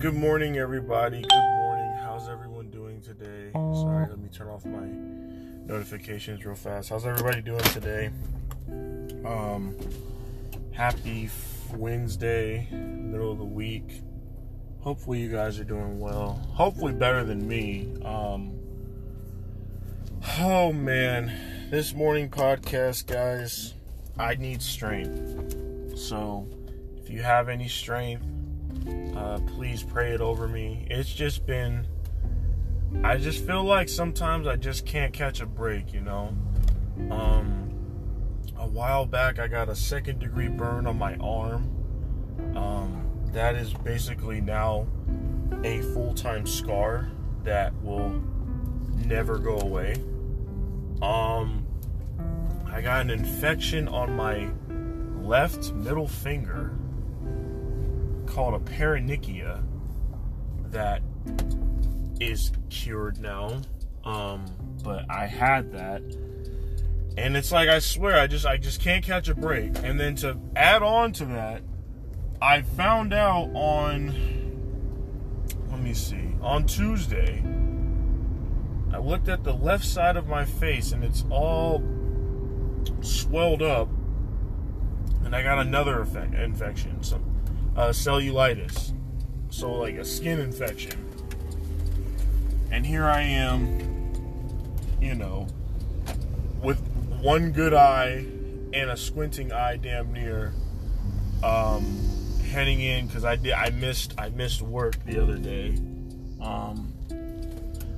Good morning, everybody. Good morning. How's everyone doing today? Sorry, let me turn off my notifications real fast. How's everybody doing today? Um, happy Wednesday, middle of the week. Hopefully, you guys are doing well. Hopefully, better than me. Um, oh man, this morning podcast, guys, I need strength. So, if you have any strength, uh, please pray it over me. It's just been, I just feel like sometimes I just can't catch a break, you know. Um, a while back, I got a second degree burn on my arm. Um, that is basically now a full time scar that will never go away. Um, I got an infection on my left middle finger called a paronychia that is cured now. Um, but I had that. And it's like I swear I just I just can't catch a break. And then to add on to that, I found out on let me see, on Tuesday, I looked at the left side of my face and it's all swelled up. And I got another infection. So uh, cellulitis, so like a skin infection. And here I am, you know, with one good eye and a squinting eye, damn near, um, heading in because I did I missed I missed work the other day. Um,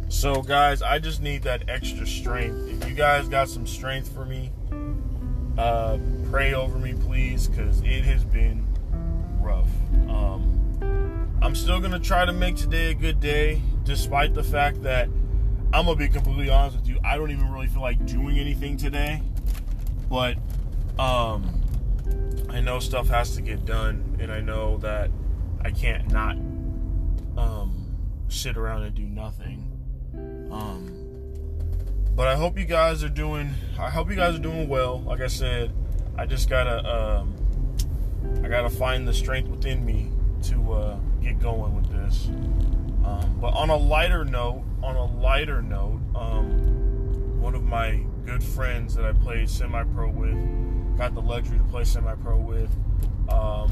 so guys, I just need that extra strength. If you guys got some strength for me, uh, pray over me, please, because it has been rough. Um, I'm still gonna try to make today a good day, despite the fact that I'm gonna be completely honest with you. I don't even really feel like doing anything today, but um, I know stuff has to get done, and I know that I can't not um, sit around and do nothing. Um, but I hope you guys are doing. I hope you guys are doing well. Like I said, I just gotta um, I gotta find the strength within me to uh, get going with this. Um, but on a lighter note, on a lighter note, um, one of my good friends that I played semi-pro with, got the luxury to play semi-pro with, um,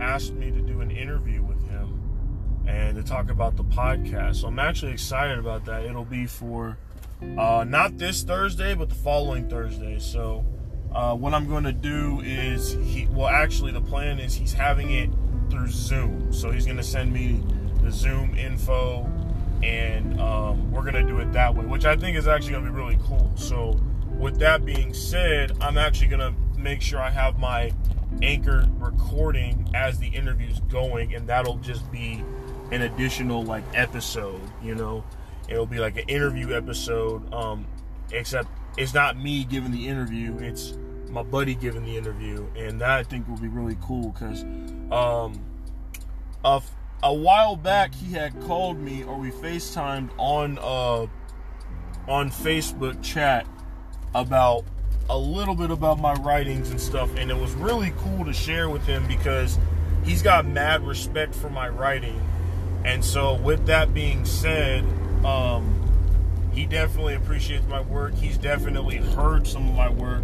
asked me to do an interview with him and to talk about the podcast. So I'm actually excited about that. It'll be for uh, not this Thursday, but the following Thursday. So uh, what I'm going to do is he well actually the plan is he's having it through Zoom. So he's going to send me the Zoom info and um, we're going to do it that way, which I think is actually going to be really cool. So with that being said, I'm actually going to make sure I have my anchor recording as the interview's going and that'll just be an additional like episode, you know. It'll be like an interview episode um except it's not me giving the interview, it's my buddy giving the interview, and that I think will be really cool because um, a, a while back he had called me or we FaceTimed on uh, on Facebook chat about a little bit about my writings and stuff, and it was really cool to share with him because he's got mad respect for my writing, and so with that being said. Um, he definitely appreciates my work. He's definitely heard some of my work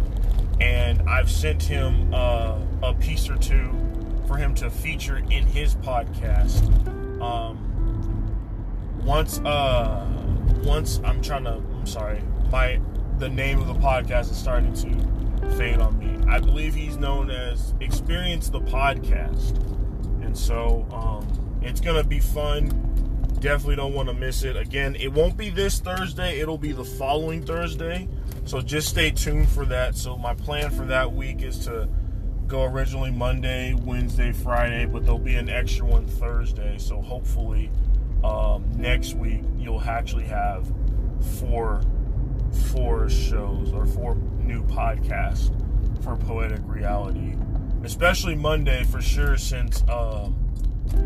and I've sent him uh, a piece or two for him to feature in his podcast. Um, once, uh, once I'm trying to, I'm sorry, my the name of the podcast is starting to fade on me. I believe he's known as Experience the Podcast, and so um, it's gonna be fun. Definitely don't want to miss it. Again, it won't be this Thursday. It'll be the following Thursday. So just stay tuned for that. So my plan for that week is to go originally Monday, Wednesday, Friday, but there'll be an extra one Thursday. So hopefully um, next week you'll actually have four four shows or four new podcasts for Poetic Reality. Especially Monday for sure, since uh,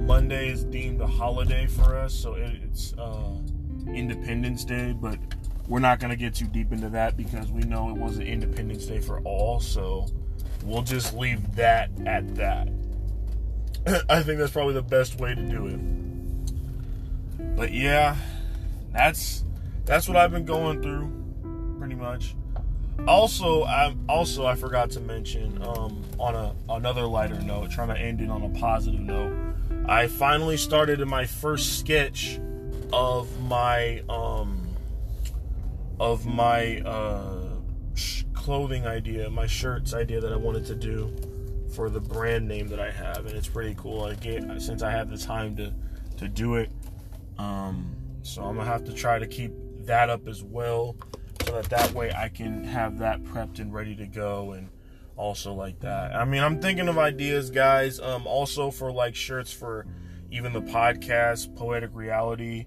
Monday is deemed a holiday for us, so it's uh, Independence Day, but we're not going to get too deep into that because we know it was an Independence Day for all, so we'll just leave that at that. I think that's probably the best way to do it. but yeah, that's that's what I've been going through, pretty much. Also, I also I forgot to mention um, on a another lighter note, trying to end it on a positive note. I finally started my first sketch of my um, of my uh, sh- clothing idea, my shirts idea that I wanted to do for the brand name that I have, and it's pretty cool. I get since I have the time to to do it, um, so I'm gonna have to try to keep that up as well, so that that way I can have that prepped and ready to go, and also like that. I mean, I'm thinking of ideas, guys. Um, also for like shirts for even the podcast, poetic reality,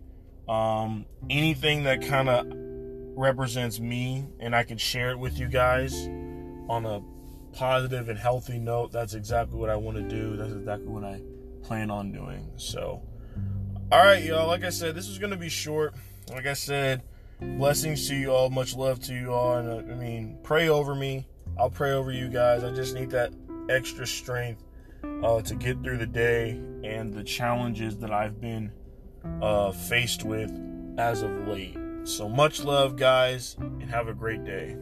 um, anything that kind of represents me, and I can share it with you guys on a positive and healthy note. That's exactly what I want to do. That's exactly what I plan on doing. So, all right, y'all. Like I said, this is going to be short. Like I said, blessings to you all. Much love to you all. And uh, I mean, pray over me. I'll pray over you guys. I just need that extra strength uh, to get through the day and the challenges that I've been uh, faced with as of late. So much love, guys, and have a great day.